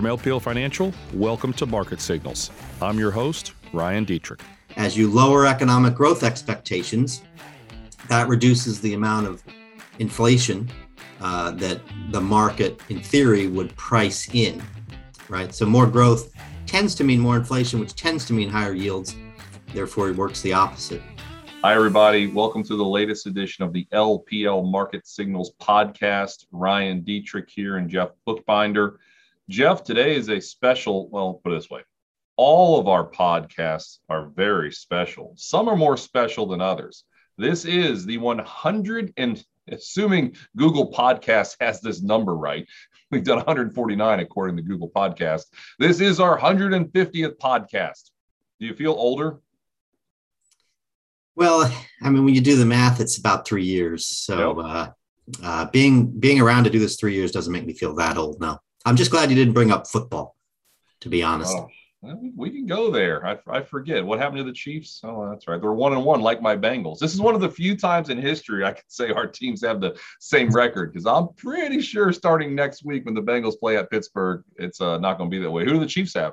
From LPL Financial, welcome to Market Signals. I'm your host, Ryan Detrick. As you lower economic growth expectations, that reduces the amount of inflation uh, that the market, in theory, would price in, right? So more growth tends to mean more inflation, which tends to mean higher yields. Therefore, it works the opposite. Hi, everybody. Welcome to the latest edition of the LPL Market Signals podcast. Ryan Detrick here and Jeff Buchbinder. Jeff, today is a special, well, put it this way all of our podcasts are very special. Some are more special than others. This is the 100 and assuming Google Podcast has this number right. We've done 149 according to Google Podcast. This is our 150th podcast. Do you feel older? Well, I mean, when you do the math, it's about three years. So uh, uh, being being around to do this three years doesn't make me feel that old. No, I'm just glad you didn't bring up football. To be honest. Oh, we can go there. I, I forget what happened to the Chiefs. Oh, that's right. They're one and one, like my Bengals. This is one of the few times in history I can say our teams have the same record because I'm pretty sure starting next week when the Bengals play at Pittsburgh, it's uh, not going to be that way. Who do the Chiefs have?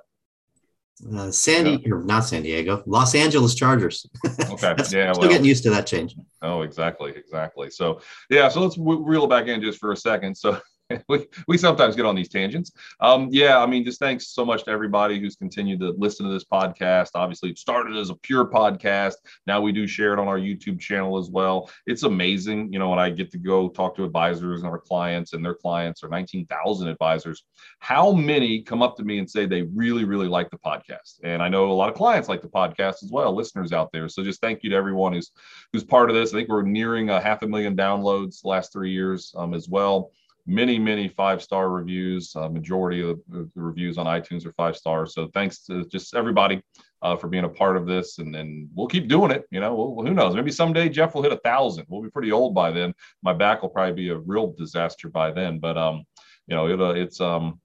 Uh, San yeah. not San Diego, Los Angeles Chargers. Okay, yeah, still well, getting used to that change. Oh, exactly, exactly. So, yeah, so let's w- reel back in just for a second. So, we, we sometimes get on these tangents. Um, yeah, I mean, just thanks so much to everybody who's continued to listen to this podcast. Obviously, it started as a pure podcast. Now we do share it on our YouTube channel as well. It's amazing, you know, when I get to go talk to advisors and our clients and their clients are 19,000 advisors. How many come up to me and say they really, really like the podcast? And I know a lot of clients like the podcast as well, listeners out there. So just thank you to everyone who's who's part of this. I think we're nearing a half a million downloads last three years um, as well many, many five star reviews. Uh, majority of the, reviews on iTunes are five stars. So thanks to just everybody uh, for being a part of this, and then we'll keep doing it. You know, we'll, who knows? Maybe someday Jeff will hit a thousand. We'll be pretty old by then. My back will probably be a real disaster by then. But um, you know, it, uh, it's um.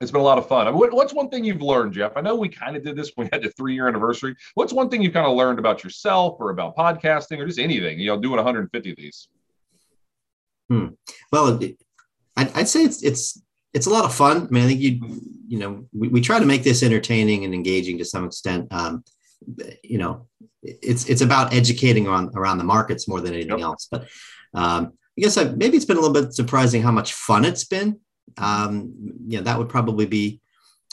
It's been a lot of fun. I mean, what's one thing you've learned, Jeff? I know we kind of did this when we had the three year anniversary. What's one thing you've kind of learned about yourself or about podcasting or just anything, you know, doing 150 of these? Hmm. Well, I'd, I'd, say it's it's it's a lot of fun. I mean, I think you you know we, we try to make this entertaining and engaging to some extent. Um, you know, it's it's about educating on around the markets more than anything yep. else. But um, I guess I, maybe it's been a little bit surprising how much fun it's been. Um, you know, that would probably be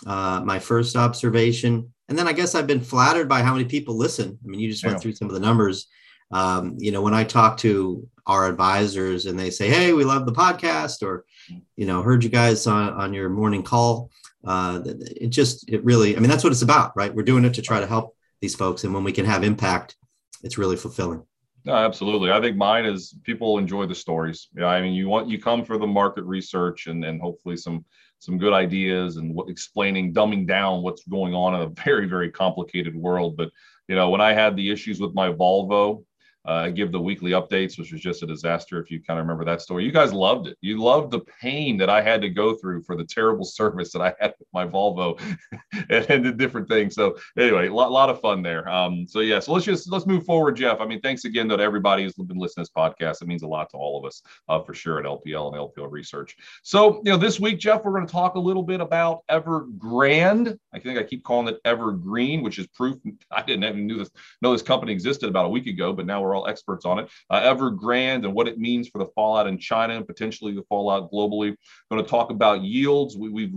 uh, my first observation. And then I guess I've been flattered by how many people listen. I mean, you just yeah. went through some of the numbers. Um, you know, when I talk to our advisors and they say, "Hey, we love the podcast," or you know, heard you guys on, on your morning call. Uh, it just, it really, I mean, that's what it's about, right? We're doing it to try to help these folks. And when we can have impact, it's really fulfilling. No, absolutely. I think mine is people enjoy the stories. Yeah, I mean, you want you come for the market research and and hopefully some some good ideas and explaining, dumbing down what's going on in a very very complicated world. But you know, when I had the issues with my Volvo uh, give the weekly updates, which was just a disaster. If you kind of remember that story, you guys loved it. You loved the pain that I had to go through for the terrible service that I had with my Volvo and, and the different things. So anyway, a lot, lot of fun there. Um, so yeah, so let's just let's move forward, Jeff. I mean, thanks again to everybody who's been listening to this podcast. It means a lot to all of us uh, for sure at LPL and LPL Research. So you know, this week, Jeff, we're going to talk a little bit about Evergrande. I think I keep calling it Evergreen, which is proof I didn't even knew this know this company existed about a week ago, but now we're all all experts on it. Uh, Evergrande and what it means for the fallout in China and potentially the fallout globally. Going to talk about yields. We, we've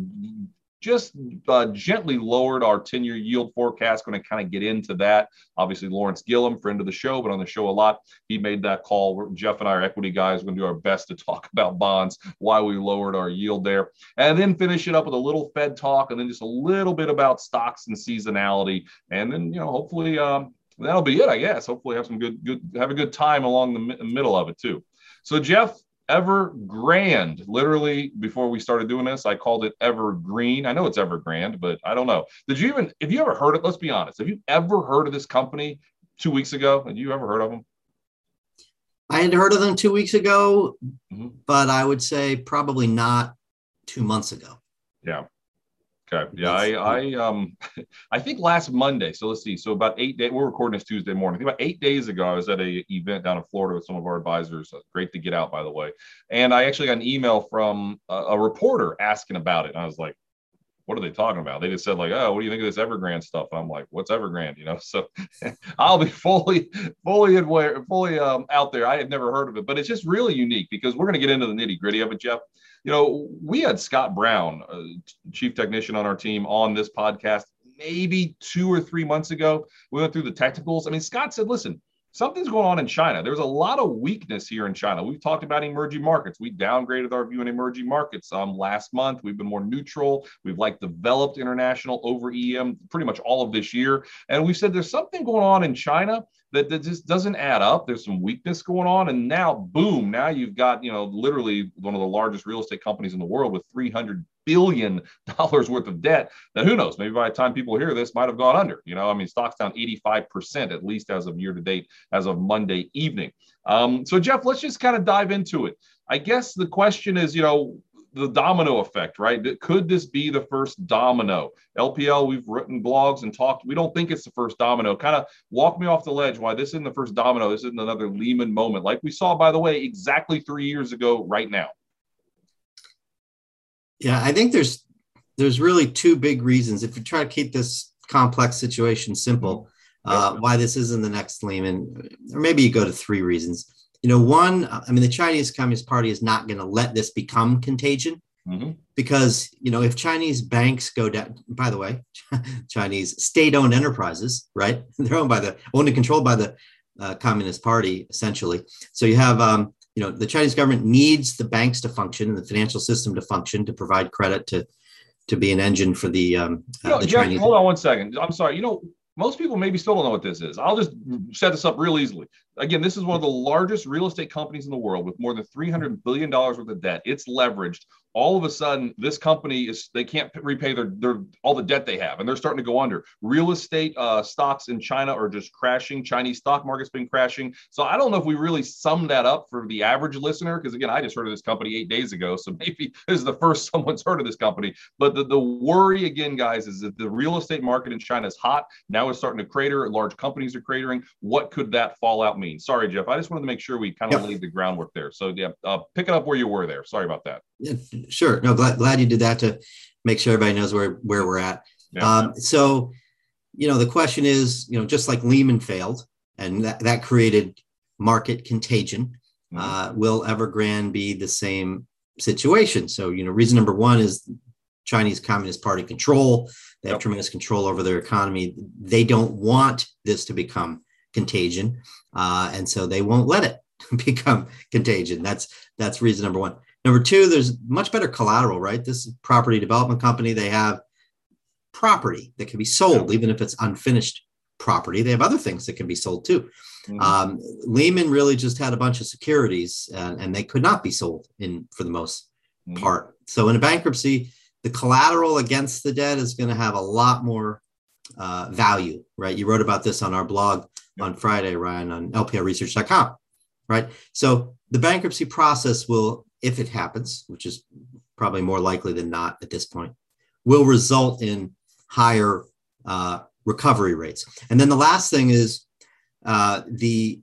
just uh, gently lowered our 10 year yield forecast. Going to kind of get into that. Obviously, Lawrence Gillum, friend of the show, but on the show a lot, he made that call. Jeff and I are equity guys. We're going to do our best to talk about bonds, why we lowered our yield there, and then finish it up with a little Fed talk, and then just a little bit about stocks and seasonality. And then, you know, hopefully, um, that'll be it, I guess. Hopefully, have some good, good, have a good time along the mi- middle of it too. So, Jeff, Evergrande. Literally, before we started doing this, I called it Evergreen. I know it's Evergrande, but I don't know. Did you even, have you ever heard it? Let's be honest. Have you ever heard of this company two weeks ago? Had you ever heard of them? I had heard of them two weeks ago, mm-hmm. but I would say probably not two months ago. Yeah. Okay. Yeah, I, I um I think last Monday. So let's see. So about eight days. We're recording this Tuesday morning. I think about eight days ago, I was at a event down in Florida with some of our advisors. Uh, great to get out, by the way. And I actually got an email from a, a reporter asking about it. And I was like, what are they talking about? They just said like, oh, what do you think of this Evergrande stuff? And I'm like, what's Evergrande? You know, so I'll be fully, fully aware, fully um, out there. I had never heard of it, but it's just really unique because we're going to get into the nitty gritty of it, Jeff. You know, we had Scott Brown, uh, chief technician on our team, on this podcast maybe two or three months ago. We went through the technicals. I mean, Scott said, listen, something's going on in China. There's a lot of weakness here in China. We've talked about emerging markets. We downgraded our view in emerging markets um, last month. We've been more neutral. We've like developed international over EM pretty much all of this year. And we said there's something going on in China that, that just doesn't add up. There's some weakness going on. And now, boom, now you've got, you know, literally one of the largest real estate companies in the world with 300 billion dollars worth of debt that who knows maybe by the time people hear this might have gone under you know i mean stocks down 85% at least as of year to date as of monday evening um, so jeff let's just kind of dive into it i guess the question is you know the domino effect, right? Could this be the first domino? LPL, we've written blogs and talked. We don't think it's the first domino. Kind of walk me off the ledge why this isn't the first domino. This isn't another Lehman moment, like we saw, by the way, exactly three years ago, right now. Yeah, I think there's there's really two big reasons. If you try to keep this complex situation simple, uh, why this isn't the next Lehman, or maybe you go to three reasons. You know, one, I mean, the Chinese Communist Party is not going to let this become contagion. Mm-hmm. Because you know, if Chinese banks go down, by the way, Chinese state-owned enterprises, right? They're owned by the owned and controlled by the uh, Communist Party, essentially. So you have um, you know the chinese government needs the banks to function and the financial system to function to provide credit to to be an engine for the um you know, uh, the Jeff, chinese hold on one second. I'm sorry. You know most people maybe still don't know what this is. I'll just set this up real easily. Again this is one of the largest real estate companies in the world with more than 300 billion dollars worth of debt. It's leveraged all of a sudden this company is they can't repay their, their all the debt they have and they're starting to go under. Real estate uh, stocks in china are just crashing. Chinese stock market's been crashing. So i don't know if we really sum that up for the average listener because again i just heard of this company eight days ago so maybe this is the first someone's heard of this company. But the, the worry again guys is that the real estate market in china is hot. Now it's starting to crater. Large companies are cratering. What could that fallout mean? Sorry jeff i just wanted to make sure we kind of yep. laid the groundwork there. So yeah uh, pick it up where you were there. Sorry about that. yeah, sure. No, glad glad you did that to make sure everybody knows where where we're at. Yeah. Um, so, you know, the question is, you know, just like Lehman failed, and that, that created market contagion. Mm-hmm. Uh, will Evergrande be the same situation? So, you know, reason number one is Chinese Communist Party control. They have yep. tremendous control over their economy. They don't want this to become contagion, uh, and so they won't let it become contagion. That's that's reason number one. Number two, there's much better collateral, right? This property development company, they have property that can be sold, yeah. even if it's unfinished property. They have other things that can be sold too. Mm-hmm. Um, Lehman really just had a bunch of securities and, and they could not be sold in for the most mm-hmm. part. So in a bankruptcy, the collateral against the debt is going to have a lot more uh, value, right? You wrote about this on our blog on Friday, Ryan, on lplresearch.com, right? So the bankruptcy process will if it happens, which is probably more likely than not at this point, will result in higher uh, recovery rates. And then the last thing is uh, the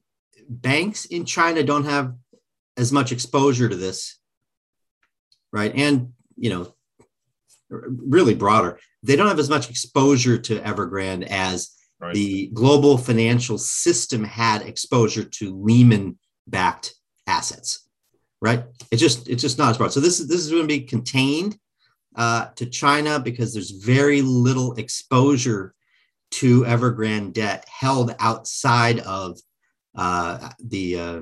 banks in China don't have as much exposure to this, right? And, you know, really broader, they don't have as much exposure to Evergrande as right. the global financial system had exposure to Lehman backed assets right? It's just it's just not as broad. So this is this is going to be contained uh, to China because there's very little exposure to Evergrande debt held outside of uh, the uh,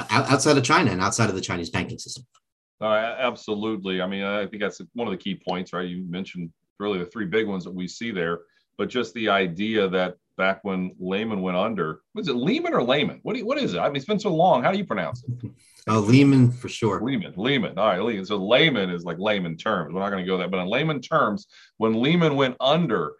outside of China and outside of the Chinese banking system. Uh, absolutely. I mean, I think that's one of the key points, right? You mentioned really the three big ones that we see there, but just the idea that back when Lehman went under. Was it Lehman or Lehman? What, you, what is it? I mean, it's been so long. How do you pronounce it? Oh, Lehman for sure. Lehman, Lehman. All right, Lehman. So Lehman is like layman terms. We're not going to go that, but in layman terms, when Lehman went under,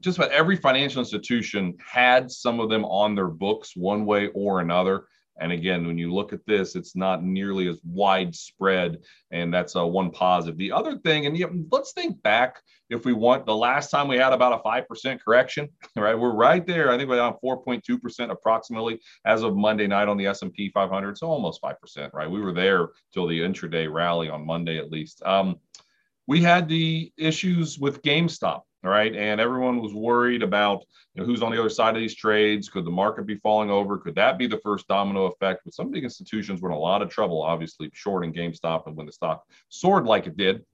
just about every financial institution had some of them on their books one way or another. And again, when you look at this, it's not nearly as widespread, and that's a one positive. The other thing, and let's think back if we want the last time we had about a five percent correction, right? We're right there. I think we're down four point two percent approximately as of Monday night on the S and P 500, so almost five percent, right? We were there till the intraday rally on Monday at least. Um, we had the issues with GameStop. All right. And everyone was worried about you know, who's on the other side of these trades. Could the market be falling over? Could that be the first domino effect? But some big institutions were in a lot of trouble, obviously, shorting GameStop. And when the stock soared like it did,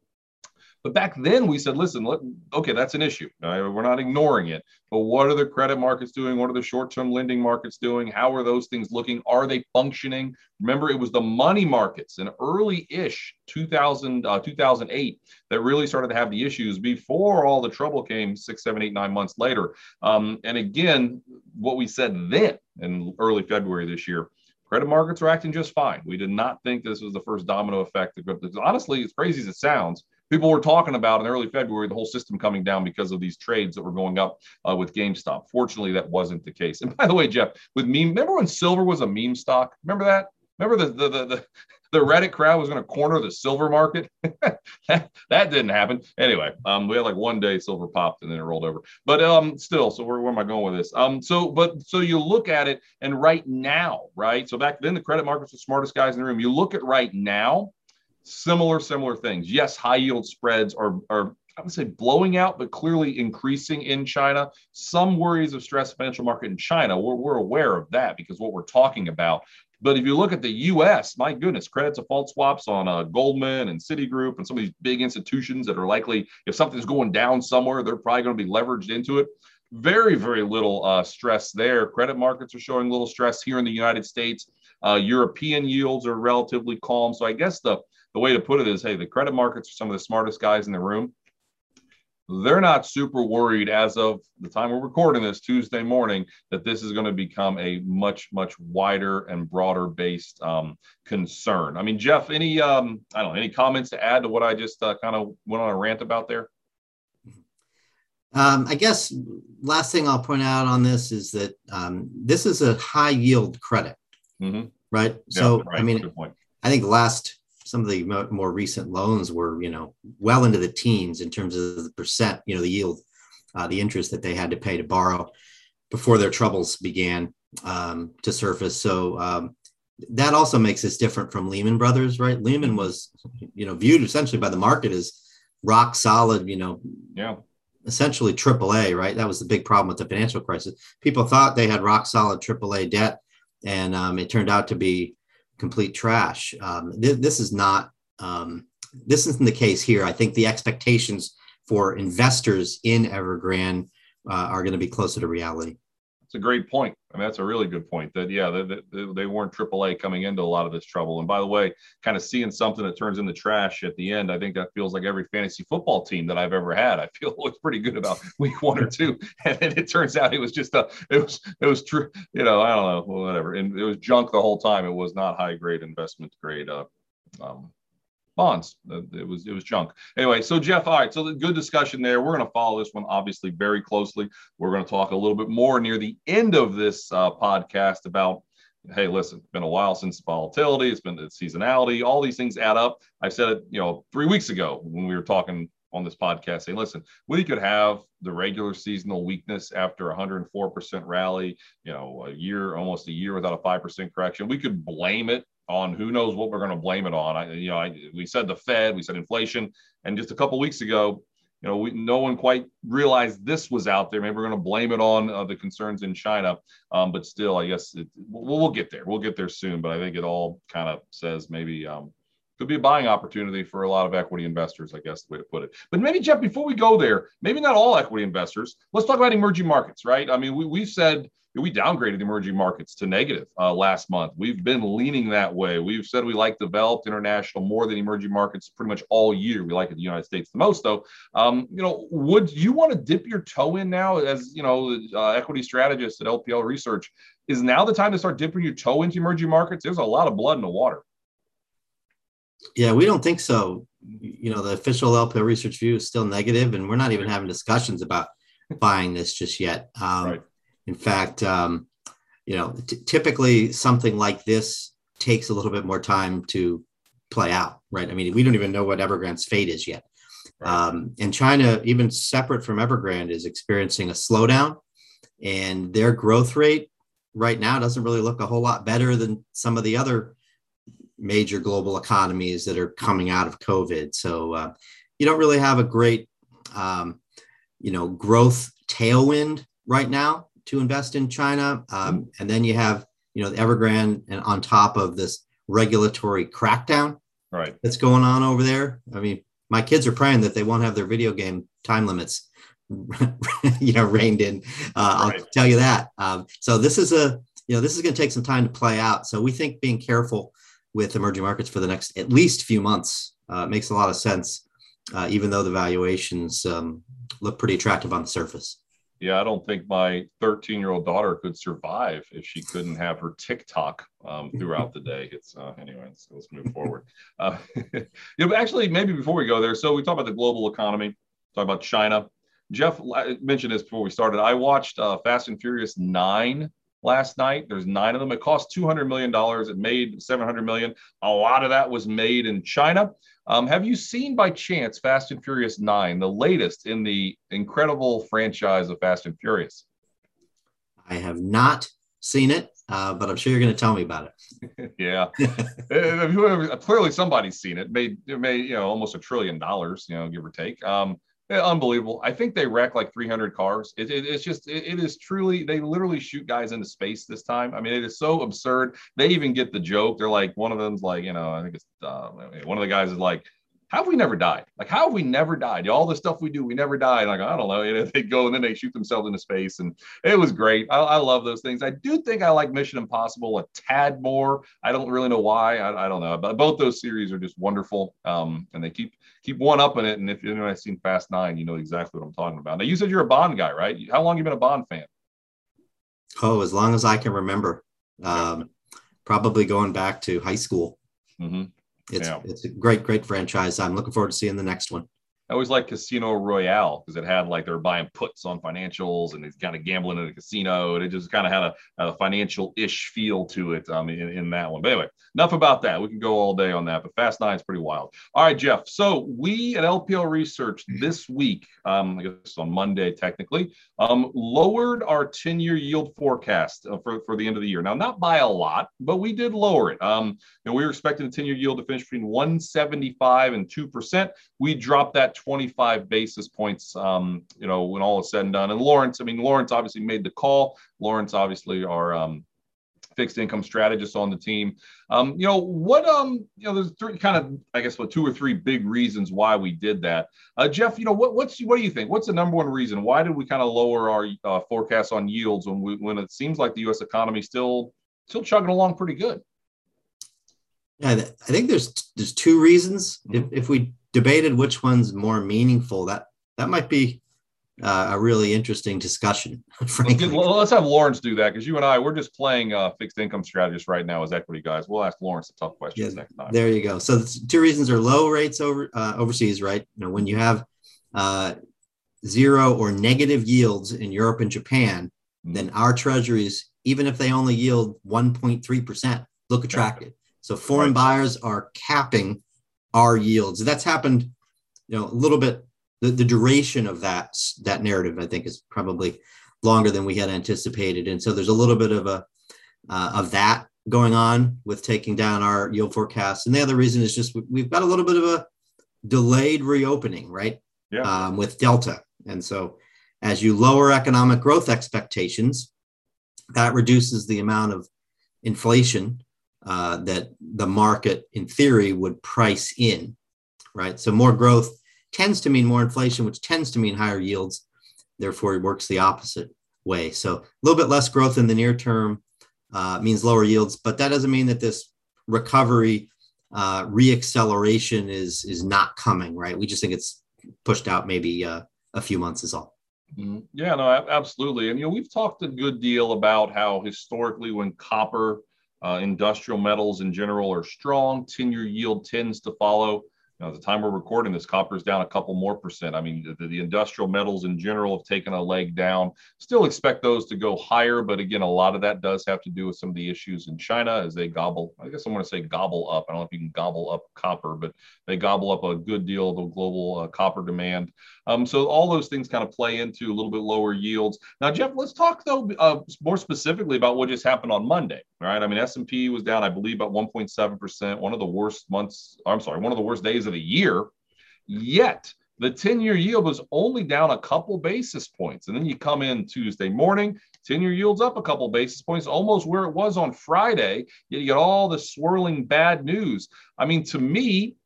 but back then we said, listen, let, okay, that's an issue. we're not ignoring it. But what are the credit markets doing? What are the short term lending markets doing? How are those things looking? Are they functioning? Remember, it was the money markets in early ish 2000, uh, 2008 that really started to have the issues before all the trouble came six, seven, eight, nine months later. Um, and again, what we said then in early February this year credit markets are acting just fine. We did not think this was the first domino effect. Honestly, as crazy as it sounds, people were talking about in early February the whole system coming down because of these trades that were going up uh, with GameStop. Fortunately, that wasn't the case. And by the way, Jeff, with meme, remember when silver was a meme stock? Remember that? Remember the the the, the, the Reddit crowd was going to corner the silver market? that, that didn't happen. Anyway, um, we had like one day silver popped and then it rolled over. But um, still, so where, where am I going with this? Um, so but so you look at it, and right now, right? So back then, the credit markets, the smartest guys in the room. You look at right now similar, similar things. Yes, high yield spreads are, are I would say blowing out, but clearly increasing in China. Some worries of stress financial market in China. We're, we're aware of that because what we're talking about. But if you look at the U.S., my goodness, credit default swaps on uh, Goldman and Citigroup and some of these big institutions that are likely, if something's going down somewhere, they're probably going to be leveraged into it. Very, very little uh, stress there. Credit markets are showing little stress here in the United States. Uh, European yields are relatively calm. So I guess the the way to put it is, hey, the credit markets are some of the smartest guys in the room. They're not super worried as of the time we're recording this Tuesday morning that this is going to become a much, much wider and broader based um, concern. I mean, Jeff, any um, I don't know, any comments to add to what I just uh, kind of went on a rant about there? Um, I guess last thing I'll point out on this is that um, this is a high yield credit, mm-hmm. right? Yeah, so, right. I mean, I think last some of the more recent loans were, you know, well into the teens in terms of the percent, you know, the yield, uh, the interest that they had to pay to borrow before their troubles began um, to surface. So um, that also makes this different from Lehman Brothers, right? Lehman was, you know, viewed essentially by the market as rock solid, you know, yeah, essentially AAA, right? That was the big problem with the financial crisis. People thought they had rock solid AAA debt, and um, it turned out to be complete trash. Um, th- this is not um, this isn't the case here. I think the expectations for investors in Evergrande uh, are going to be closer to reality. It's a great point. I mean, that's a really good point. That yeah, they, they, they weren't AAA coming into a lot of this trouble. And by the way, kind of seeing something that turns into trash at the end, I think that feels like every fantasy football team that I've ever had. I feel looks pretty good about week one or two, and then it turns out it was just a it was it was true. You know, I don't know, whatever. And it was junk the whole time. It was not high grade investment grade uh, um, bonds. It was it was junk. Anyway, so Jeff, all right, so good discussion there. We're going to follow this one obviously very closely. We're going to talk a little bit more near the end of this uh, podcast about. Hey, listen, it's been a while since volatility. It's been the seasonality. All these things add up. I said it, you know, three weeks ago when we were talking on this podcast saying, listen, we could have the regular seasonal weakness after 104% rally, you know, a year, almost a year without a 5% correction. We could blame it on who knows what we're going to blame it on. I, you know, I, we said the Fed, we said inflation, and just a couple weeks ago, you know, we, no one quite realized this was out there. Maybe we're going to blame it on uh, the concerns in China, um, but still, I guess it, we'll, we'll, get there. We'll get there soon. But I think it all kind of says maybe um, could be a buying opportunity for a lot of equity investors. I guess the way to put it. But maybe Jeff, before we go there, maybe not all equity investors. Let's talk about emerging markets, right? I mean, we we've said we downgraded emerging markets to negative uh, last month. We've been leaning that way. We've said we like developed international more than emerging markets pretty much all year. We like it the United States the most, though. Um, you know, would you want to dip your toe in now as you know uh, equity strategist at LPL Research? Is now the time to start dipping your toe into emerging markets? There's a lot of blood in the water. Yeah, we don't think so. You know, the official LPL Research view is still negative, and we're not even having discussions about buying this just yet. Um, right in fact, um, you know, t- typically something like this takes a little bit more time to play out, right? I mean, we don't even know what Evergrande's fate is yet. Right. Um, and China, even separate from Evergrande, is experiencing a slowdown, and their growth rate right now doesn't really look a whole lot better than some of the other major global economies that are coming out of COVID. So, uh, you don't really have a great, um, you know, growth tailwind right now to invest in China. Um, and then you have, you know, the Evergrande and on top of this regulatory crackdown right. that's going on over there. I mean, my kids are praying that they won't have their video game time limits, you know, reined in. Uh, right. I'll tell you that. Um, so this is a, you know, this is going to take some time to play out. So we think being careful with emerging markets for the next at least few months uh, makes a lot of sense, uh, even though the valuations um, look pretty attractive on the surface. Yeah, I don't think my 13 year old daughter could survive if she couldn't have her TikTok um, throughout the day. It's uh, anyway, let's, let's move forward. Uh, you know, actually, maybe before we go there, so we talk about the global economy, talk about China. Jeff mentioned this before we started. I watched uh, Fast and Furious 9 last night. There's nine of them. It cost $200 million. It made $700 million. A lot of that was made in China. Um, have you seen by chance Fast and Furious 9, the latest in the incredible franchise of Fast and Furious? I have not seen it, uh, but I'm sure you're going to tell me about it. yeah, uh, clearly somebody's seen it. Made it made you know almost a trillion dollars, you know, give or take. Um, unbelievable. I think they wreck like 300 cars. It, it, it's just, it, it is truly, they literally shoot guys into space this time. I mean, it is so absurd. They even get the joke. They're like, one of them's like, you know, I think it's uh, one of the guys is like, how have we never died? Like, how have we never died? All the stuff we do, we never die. Like, I don't know. You know, they go and then they shoot themselves into space, and it was great. I, I, love those things. I do think I like Mission Impossible a tad more. I don't really know why. I, I don't know, but both those series are just wonderful, um, and they keep keep one up in it. And if you know, I've seen Fast Nine, you know exactly what I'm talking about. Now, you said you're a Bond guy, right? How long you been a Bond fan? Oh, as long as I can remember. Um, probably going back to high school. Mm-hmm. It's yeah. it's a great, great franchise. I'm looking forward to seeing the next one. I always like Casino Royale because it had like they were buying puts on financials and it's kind of gambling in a casino. And it just kind of had a, a financial ish feel to it um, in, in that one. But anyway, enough about that. We can go all day on that, but Fast Nine is pretty wild. All right, Jeff. So we at LPL Research this week, um, I guess on Monday technically, um, lowered our 10 year yield forecast uh, for, for the end of the year. Now, not by a lot, but we did lower it. Um, and we were expecting the 10 year yield to finish between 175 and 2%. We dropped that 25 basis points, um, you know, when all is said and done. And Lawrence, I mean, Lawrence obviously made the call. Lawrence, obviously, our um, fixed income strategist on the team. Um, you know, what, um, you know, there's three kind of, I guess, what two or three big reasons why we did that. Uh, Jeff, you know, what, what's, what do you think? What's the number one reason? Why did we kind of lower our uh, forecast on yields when we, when it seems like the U.S. economy still, still chugging along pretty good? Yeah, I think there's there's two reasons. Mm-hmm. If, if we debated which one's more meaningful. That that might be uh, a really interesting discussion. Frankly. Let's, get, let's have Lawrence do that because you and I we're just playing uh, fixed income strategists right now as equity guys. We'll ask Lawrence the tough questions yeah, next time. There you go. So two reasons are low rates over uh, overseas, right? You know, when you have uh, zero or negative yields in Europe and Japan, mm-hmm. then our treasuries, even if they only yield 1.3 percent, look attractive. So foreign right. buyers are capping our yields. That's happened, you know, a little bit. The, the duration of that that narrative, I think, is probably longer than we had anticipated, and so there's a little bit of a uh, of that going on with taking down our yield forecast. And the other reason is just we've got a little bit of a delayed reopening, right? Yeah. Um, with Delta, and so as you lower economic growth expectations, that reduces the amount of inflation uh, that the market, in theory, would price in, right? So more growth tends to mean more inflation, which tends to mean higher yields. Therefore, it works the opposite way. So a little bit less growth in the near term uh, means lower yields, but that doesn't mean that this recovery uh, reacceleration is is not coming, right? We just think it's pushed out maybe uh, a few months is all. Mm-hmm. Yeah, no, absolutely. And you know, we've talked a good deal about how historically, when copper uh, industrial metals in general are strong. 10 year yield tends to follow. You know, at the time we're recording this, copper is down a couple more percent. I mean, the, the, industrial metals in general have taken a leg down. Still expect those to go higher, but again, a lot of that does have to do with some of the issues in China as they gobble. I guess I want to say gobble up. I don't know if you can gobble up copper, but they gobble up a good deal of the global uh, copper demand. Um, so all those things kind of play into a little bit lower yields. Now, Jeff, let's talk though uh, more specifically about what just happened on Monday. Right? I mean, S and P was down, I believe, about 1.7 percent. One of the worst months. I'm sorry, one of the worst days the year. Yet the 10 year yield was only down a couple basis points. And then you come in Tuesday morning, 10 year yields up a couple basis points, almost where it was on Friday. Yet you get all the swirling bad news. I mean, to me,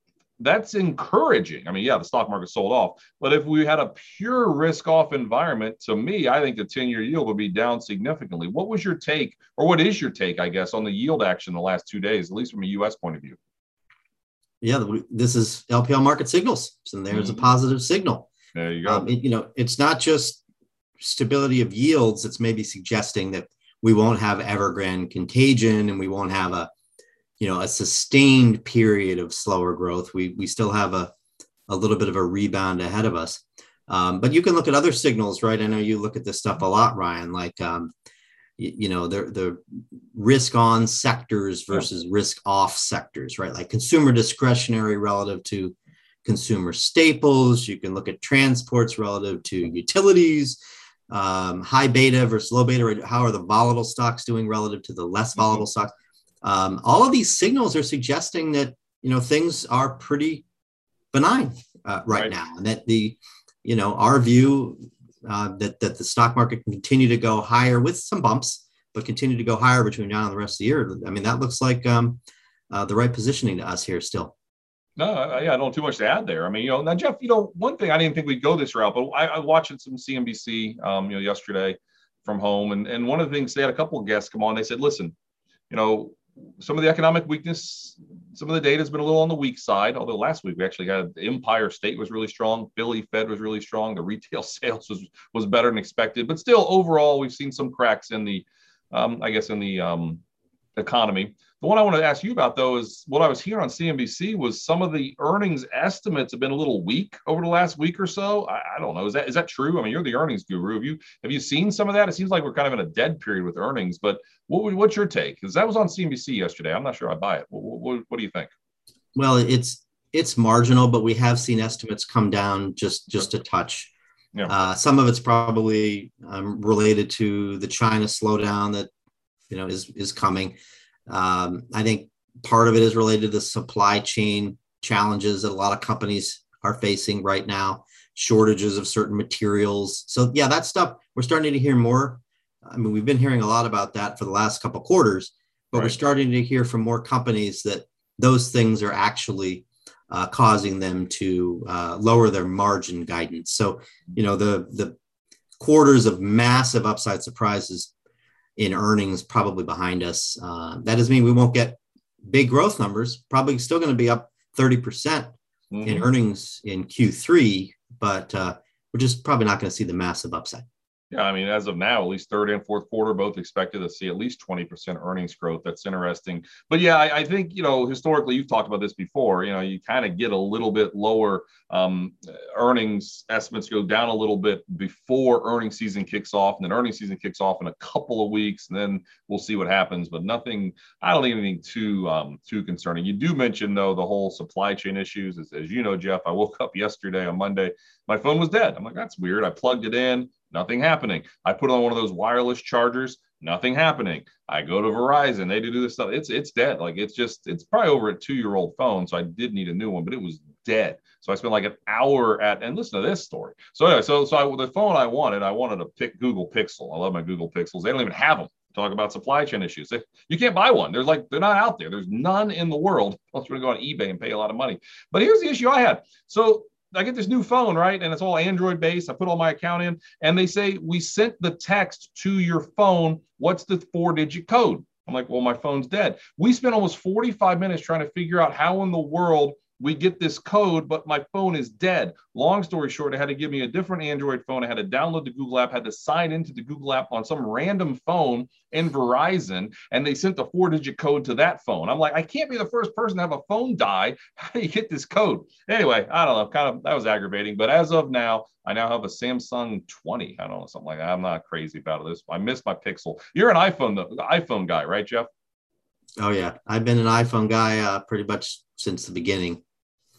that's encouraging. I mean, yeah, the stock market sold off, but if we had a pure risk off environment, to me, I think the 10 year yield would be down significantly. What was your take, or what is your take, I guess, on the yield action the last two days, at least from a US point of view? Yeah, this is LPL market signals. And there's mm-hmm. a positive signal. There you go. Um, it, you know, it's not just stability of yields It's maybe suggesting that we won't have Evergrande contagion and we won't have a you know a sustained period of slower growth we we still have a a little bit of a rebound ahead of us um, but you can look at other signals right i know you look at this stuff a lot ryan like um, you, know the the risk on sectors versus risk off sectors right? Like consumer discretionary relative to consumer staples. You can look at transports relative to utilities um, high beta versus low beta how are the volatile stocks doing relative to the less mm-hmm. volatile stocks? Um, all of these signals are suggesting that you know things are pretty benign uh, right, right, now, and that the you know our view uh, that that the stock market can continue to go higher with some bumps, but continue to go higher between now and the rest of the year. I mean, that looks like um, uh, the right positioning to us here still. No, I, I don't too much to add there. I mean, you know, now Jeff, you know, one thing I didn't think we'd go this route, but I, I watched some CNBC, um, you know, yesterday from home, and and one of the things they had a couple of guests come on. They said, listen, you know, some of the economic weakness, some of the data has been a little on the weak side. Although last week we actually had Empire State was really strong, Philly Fed was really strong, the retail sales was was better than expected. But still, overall, we've seen some cracks in the, um, I guess, in the um, economy. The one I want to ask you about, though, is what I was hearing on CNBC was some of the earnings estimates have been a little weak over the last week or so. I, I, don't know. Is that is that true? I mean, you're the earnings guru. Have you have you seen some of that? It seems like we're kind of in a dead period with earnings. But what what's your take? Because that was on CNBC yesterday. I'm not sure I buy it. What, what, what do you think? Well, it's it's marginal, but we have seen estimates come down just just a touch. Yeah. Uh, some of it's probably um, related to the China slowdown that you know is is coming. Um, I think part of it is related to the supply chain challenges that a lot of companies are facing right now, shortages of certain materials. So yeah, that stuff we're starting to hear more. I mean, we've been hearing a lot about that for the last couple quarters, but right. we're starting to hear from more companies that those things are actually uh, causing them to uh, lower their margin guidance. So, you know, the the quarters of massive upside surprises in earnings probably behind us. Uh, that doesn't mean we won't get big growth numbers. Probably still going to be up 30% mm hmm in mm-hmm. earnings in Q3, but uh, we're just probably not going to see the massive upside. Yeah, I mean, as of now, at least third and fourth quarter, both expected to see at least 20% earnings growth. That's interesting. But yeah, I, I think, you know, historically, you've talked about this before, you know, you kind of get a little bit lower um, earnings estimates go down a little bit before earnings season kicks off. And then earnings season kicks off in a couple of weeks, and then we'll see what happens. But nothing, I don't think anything too, um, too concerning. You do mention, though, the whole supply chain issues. As, as you know, Jeff, I woke up yesterday on Monday, my phone was dead. I'm like, that's weird. I plugged it in nothing happening. I put on one of those wireless chargers, nothing happening. I go to Verizon, they do this stuff. It's it's dead. Like it's just it's probably over a two year old phone, so I did need a new one, but it was dead. So I spent like an hour at and listen to this story. So anyway, so so I, the phone I wanted, I wanted a pick Google Pixel. I love my Google Pixels. They don't even have them. Talk about supply chain issues. They, you can't buy one. There's like they're not out there. There's none in the world. Unless you're to go on eBay and pay a lot of money. But here's the issue I had. So I get this new phone, right? And it's all Android based. I put all my account in, and they say, We sent the text to your phone. What's the four digit code? I'm like, Well, my phone's dead. We spent almost 45 minutes trying to figure out how in the world we get this code, but my phone is dead. Long story short, I had to give me a different Android phone. I had to download the Google app, had to sign into the Google app on some random phone in Verizon, and they sent the four digit code to that phone. I'm like, I can't be the first person to have a phone die. How do you get this code? Anyway, I don't know. Kind of that was aggravating. But as of now, I now have a Samsung 20. I don't know, something like that. I'm not crazy about this. I missed my Pixel. You're an iPhone, the iPhone guy, right, Jeff? Oh yeah, I've been an iPhone guy uh, pretty much since the beginning.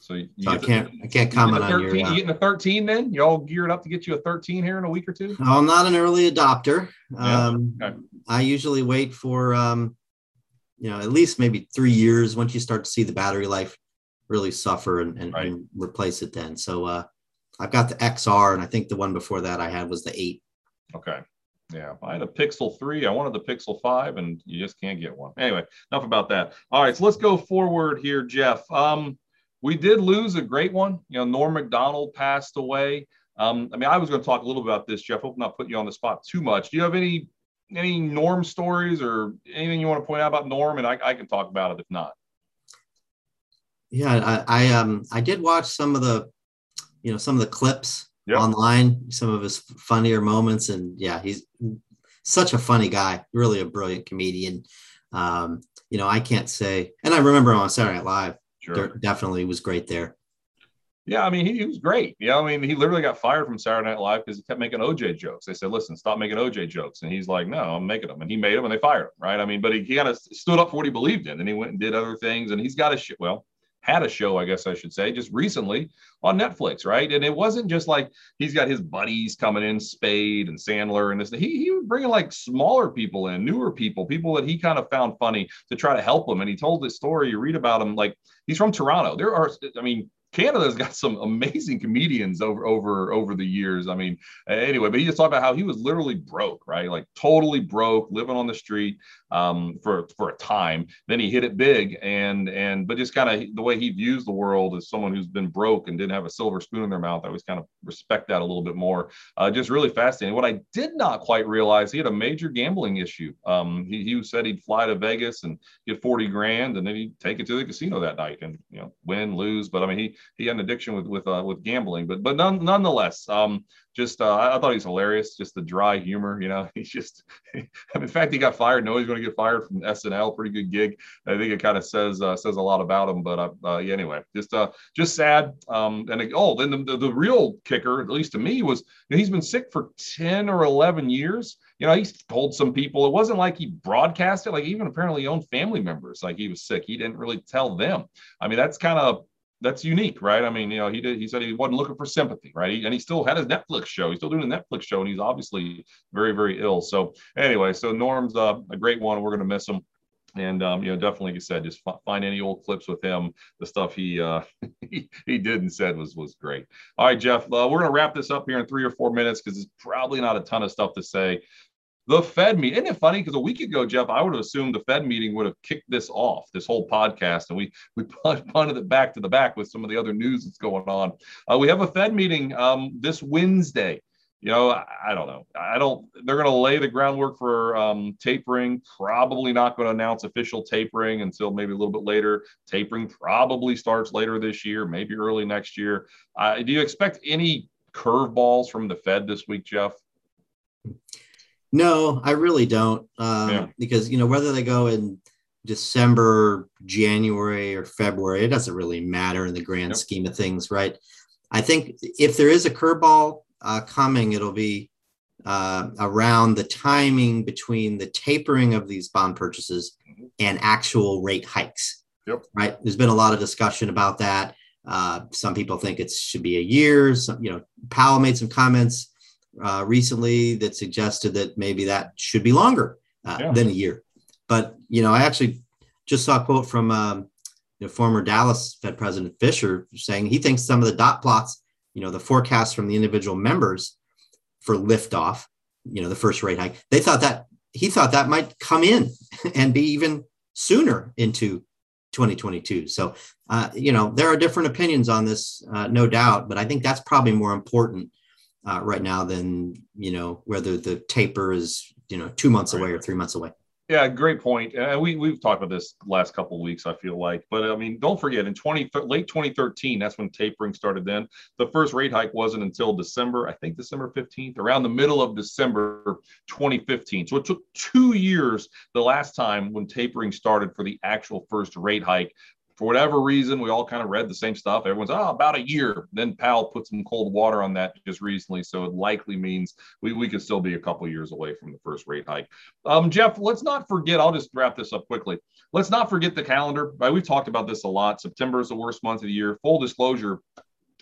So, you so I can't the, I can't comment on your. Uh, you getting a 13 then? You all geared up to get you a 13 here in a week or two? Oh, I'm not an early adopter. Yeah. Um, okay. I usually wait for um, you know at least maybe three years once you start to see the battery life really suffer and, and, right. and replace it then. So uh, I've got the XR, and I think the one before that I had was the eight. Okay. Yeah, I had a Pixel 3. I wanted the Pixel 5, and you just can't get one. Anyway, enough about that. All right, so let's go forward here, Jeff. Um, we did lose a great one. You know, Norm Macdonald passed away. Um, I mean, I was going to talk a little bit about this, Jeff. Hope not putting you on the spot too much. Do you have any any Norm stories or anything you want to point out about Norm? And I, I can talk about it if not. Yeah, I, I um I did watch some of the, you know, some of the clips yep. online, some of his funnier moments, and yeah, he's such a funny guy, really a brilliant comedian. Um, you know, I can't say, and I remember him on Saturday Night Live. Sure. Definitely was great there. Yeah, I mean, he, he was great. Yeah, I mean, he literally got fired from Saturday Night Live because he kept making OJ jokes. They said, "Listen, stop making OJ jokes," and he's like, "No, I'm making them." And he made them, and they fired him. Right? I mean, but he, he kind of stood up for what he believed in, and he went and did other things. And he's got his shit. Well, had a show, I guess I should say, just recently on Netflix, right? And it wasn't just like he's got his buddies coming in, Spade and Sandler, and this. He he was bringing like smaller people in, newer people, people that he kind of found funny to try to help him. And he told this story. You read about him, like he's from Toronto. There are, I mean, Canada's got some amazing comedians over over over the years. I mean, anyway, but he just talked about how he was literally broke, right? Like totally broke, living on the street um, for for a time. Then he hit it big, and and but just kind of the way he views the world as someone who's been broke and didn't have a silver spoon in their mouth. I always kind of respect that a little bit more. Uh, just really fascinating. What I did not quite realize, he had a major gambling issue. Um, he he said he'd fly to Vegas and get forty grand, and then he'd take it to the casino that night and you know win lose. But I mean, he he had an addiction with with uh, with gambling, but but none, nonetheless, um, just uh, I thought he's hilarious. Just the dry humor, you know. He's just, in fact, he got fired. No, he's going to get fired from SNL. Pretty good gig. I think it kind of says uh, says a lot about him. But uh, uh, yeah, anyway, just uh, just sad. Um, and it, oh, then the, the, the real kicker, at least to me, was you know, he's been sick for ten or eleven years. You know, he's told some people it wasn't like he broadcast it. Like even apparently owned family members like he was sick. He didn't really tell them. I mean, that's kind of that's unique, right? I mean, you know, he did. He said he wasn't looking for sympathy, right? He, and he still had his Netflix show. He's still doing a Netflix show, and he's obviously very, very ill. So anyway, so Norm's uh, a great one. We're going to miss him. And um, you know, definitely, like you said, just f- find any old clips with him. The stuff he uh, he, he did and said was was great. All right, Jeff, uh, we're to wrap this up here in three or four minutes because there's probably not a ton of stuff to say the Fed meeting. Isn't it funny? Because a week ago, Jeff, I would have assumed the Fed meeting would have kicked this off, this whole podcast, and we we punted it back to the back with some of the other news that's going on. Uh, we have a Fed meeting um, this Wednesday. You know, I, I, don't know. I don't. They're going to lay the groundwork for um, tapering. Probably not going to announce official tapering until maybe a little bit later. Tapering probably starts later this year, maybe early next year. Uh, do you expect any curveballs from the Fed this week, Jeff? No, I really don't. Um, yeah. Because, you know, whether they go in December, January, or February, it doesn't really matter in the grand yep. scheme of things, right? I think if there is a curveball uh, coming, it'll be uh, around the timing between the tapering of these bond purchases and actual rate hikes. Yep. Right. There's been a lot of discussion about that. Uh, some people think it should be a year. Some, you know, Powell made some comments uh, recently that suggested that maybe that should be longer uh, yeah. than a year. But you know, I actually just saw a quote from um, the former Dallas Fed President Fisher saying he thinks some of the dot plots, you know, the forecasts from the individual members for liftoff, you know, the first rate hike, they thought that he thought that might come in and be even sooner into 2022. So, uh, you know, there are different opinions on this, uh, no doubt, but I think that's probably more important uh, right now than you know whether the taper is you know two months away or three months away. Yeah, great point. And we we've talked about this last couple of weeks. I feel like, but I mean, don't forget in twenty late twenty thirteen, that's when tapering started. Then the first rate hike wasn't until December, I think December fifteenth, around the middle of December twenty fifteen. So it took two years the last time when tapering started for the actual first rate hike for whatever reason, we all kind of read the same stuff. Everyone's, oh, about a year. Then Powell put some cold water on that just recently. So it likely means we, we could still be a couple years away from the first rate hike. Um, Jeff, let's not forget, I'll just wrap this up quickly. Let's not forget the calendar. Right? We've talked about this a lot. September is the worst month of the year. Full disclosure,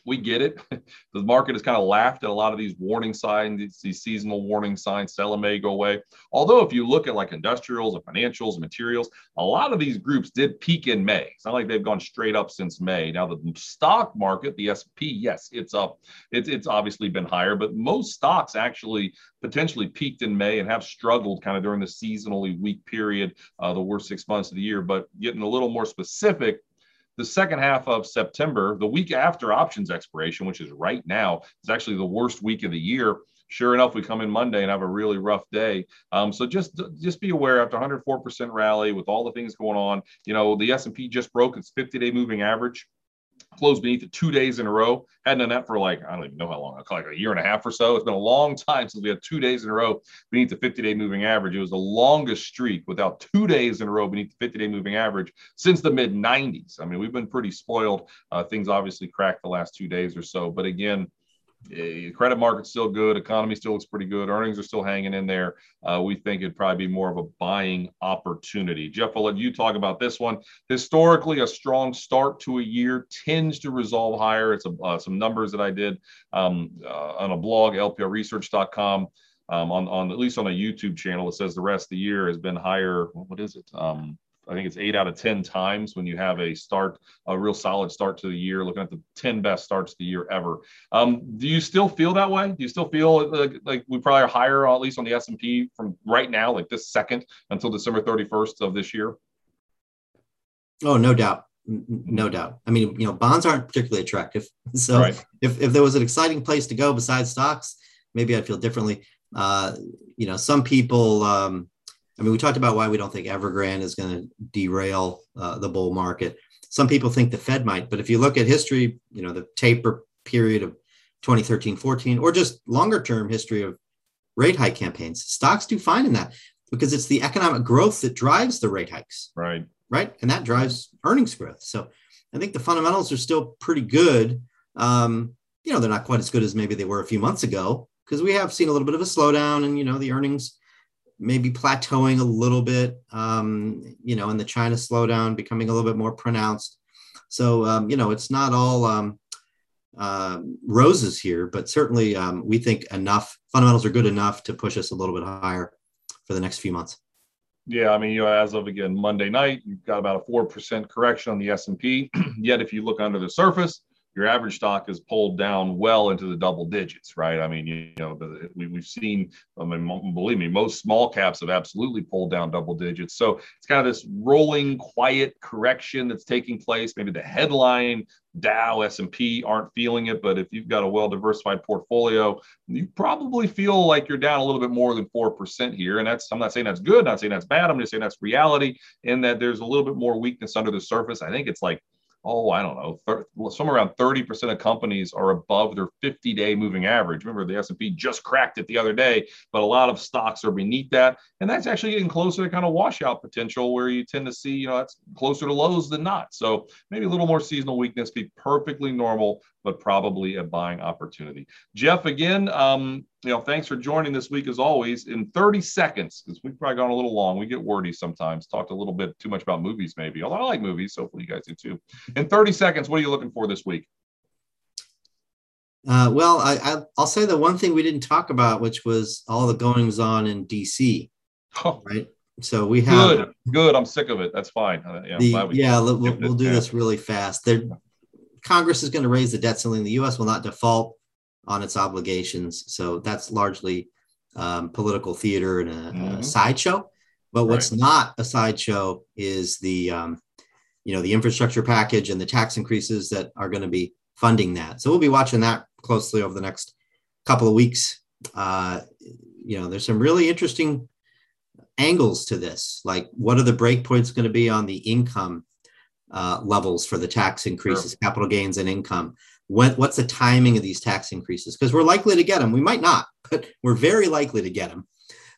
we get it. the market has kind of laughed at a lot of these warning signs, these seasonal warning signs. Sell may go away. Although, if you look at like industrials and financials and materials, a lot of these groups did peak in May. It's not like they've gone straight up since May. Now, the stock market, the S&P, yes, it's up. It's it's obviously been higher, but most stocks actually potentially peaked in May and have struggled kind of during the seasonally weak period, uh, the worst six months of the year. But getting a little more specific the second half of September, the week after options expiration, which is right now, is actually the worst week of the year. Sure enough, we come in Monday and have a really rough day. Um, so just just be aware after 104% rally with all the things going on, you know, the S&P just broke its 50-day moving average closed beneath it two days in a row. Hadn't done that for like, I don't even know how long, like a year and a half or so. It's been a long time since we had two days in a row beneath the 50 day moving average. It was the longest streak without two days in a row beneath the 50 day moving average since the mid 90s. I mean, we've been pretty spoiled. Uh, things obviously cracked the last two days or so. But again, credit market's still good. Economy still looks pretty good. Earnings are still hanging in there. Uh, we think it'd probably be more of a buying opportunity. Jeff, I'll let you talk about this one. Historically, a strong start to a year tends to resolve higher. It's a, uh, some numbers that I did um, uh, on a blog, lplresearch.com. Um, on, on at least on a YouTube channel, it says the rest of the year has been higher. What is it? Um, I think it's eight out of 10 times when you have a start, a real solid start to the year, looking at the 10 best starts of the year ever. Um, do you still feel that way? Do you still feel like, like we probably are higher, at least on the S&P from right now, like this second until December 31st of this year? Oh, no doubt. No doubt. I mean, you know, bonds aren't particularly attractive. So right. if, if there was an exciting place to go besides stocks, maybe I'd feel differently. Uh, you know, some people, um, I mean, we talked about why we don't think Evergrande is going to derail uh, the bull market. Some people think the Fed might, but if you look at history, you know, the taper period of 2013, 14, or just longer term history of rate hike campaigns, stocks do fine in that because it's the economic growth that drives the rate hikes. Right. Right. And that drives earnings growth. So I think the fundamentals are still pretty good. Um, you know, they're not quite as good as maybe they were a few months ago because we have seen a little bit of a slowdown and, you know, the earnings maybe plateauing a little bit, um, you know, and the China slowdown becoming a little bit more pronounced. So, um, you know, it's not all um, uh, roses here, but certainly um, we think enough fundamentals are good enough to push us a little bit higher for the next few months. Yeah, I mean, you know, as of again Monday night, you've got about a four percent correction on the S and P. Yet, if you look under the surface, your average stock is pulled down well into the double digits, right? I mean, you, know, we, we've seen, I mean, believe me, most small caps have absolutely pulled down double digits. So it's kind of this rolling, quiet correction that's taking place. Maybe the headline Dow, S&P aren't feeling it, but if you've got a well-diversified portfolio, you probably feel like you're down a little bit more than 4% here. And that's, I'm not saying that's good, not saying that's bad. I'm just saying that's reality in that there's a little bit more weakness under the surface. I think it's like oh, I don't know, thir- somewhere around 30% of companies are above their 50-day moving average. Remember, the S&P just cracked it the other day, but a lot of stocks are beneath that, and that's actually getting closer to kind of washout potential, where you tend to see, you know, that's closer to lows than not. So maybe a little more seasonal weakness, be perfectly normal, but probably a buying opportunity. Jeff, again, um, you know, thanks for joining this week as always. In 30 seconds, because we've probably gone a little long. We get wordy sometimes, talked a little bit too much about movies, maybe. Although I like movies, so hopefully you guys do too. In 30 seconds, what are you looking for this week? Uh, well, I, will say the one thing we didn't talk about, which was all the goings on in DC. Oh. Right. So we have good. Good. I'm sick of it. That's fine. Uh, yeah, the, yeah we'll, we'll do this really fast. There, Congress is going to raise the debt ceiling. The U.S. will not default on its obligations. So that's largely um, political theater and a, mm-hmm. a sideshow. But what's right. not a sideshow is the, um, you know, the infrastructure package and the tax increases that are going to be funding that. So we'll be watching that closely over the next couple of weeks. Uh, you know, there's some really interesting angles to this. Like, what are the breakpoints going to be on the income uh, levels for the tax increases, sure. capital gains, and income? What, what's the timing of these tax increases? Because we're likely to get them. We might not, but we're very likely to get them.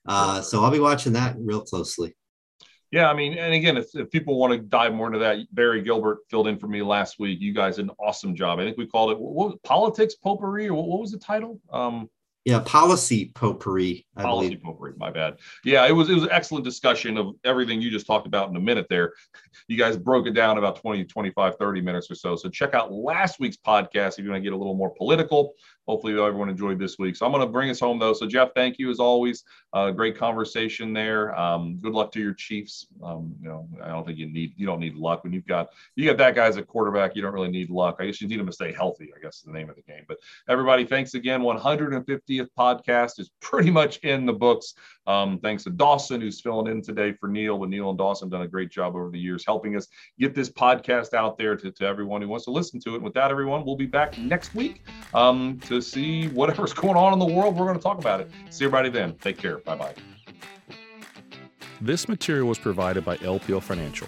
Uh, so I'll be watching that real closely. Yeah, I mean, and again, if, if people want to dive more into that, Barry Gilbert filled in for me last week. You guys did an awesome job. I think we called it what, what politics potpourri, or what, what was the title? Um, yeah, policy potpourri. I policy believe. potpourri. My bad. Yeah, it was it was an excellent discussion of everything you just talked about in a minute there. You guys broke it down about 20, 25, 30 minutes or so. So check out last week's podcast if you want to get a little more political. Hopefully everyone enjoyed this week. So I'm going to bring us home though. So Jeff, thank you as always. Uh, great conversation there. Um, good luck to your Chiefs. Um, you know, I don't think you need you don't need luck when you've got you got that guy as a quarterback. You don't really need luck. I guess you need him to stay healthy. I guess is the name of the game. But everybody, thanks again. 150th podcast is pretty much in the books. Um, thanks to Dawson who's filling in today for Neil. But Neil and Dawson done a great job over the years helping us get this podcast out there to, to everyone who wants to listen to it. With that, everyone, we'll be back next week um, to see whatever's going on in the world. We're going to talk about it. See everybody then. Take care. Bye bye. This material was provided by LPL Financial,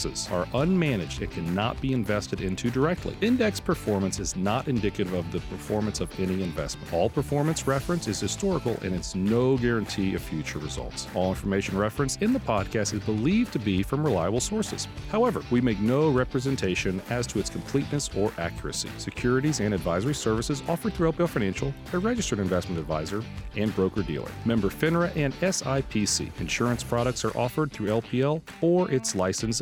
indexes are unmanaged and cannot be invested into directly. Index performance is not indicative of the performance of any investment. All performance reference is historical and it's no guarantee of future results. All information referenced in the podcast is believed to be from reliable sources. However, we make no representation as to its completeness or accuracy. Securities and advisory services offered through LPL Financial, a registered investment advisor and broker dealer. Member FINRA and SIPC. Insurance products are offered through LPL or its licensed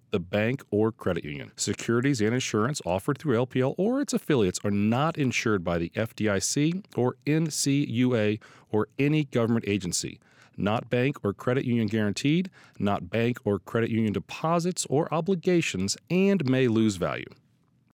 the bank or credit union. Securities and insurance offered through LPL or its affiliates are not insured by the FDIC or NCUA or any government agency. Not bank or credit union guaranteed, not bank or credit union deposits or obligations, and may lose value.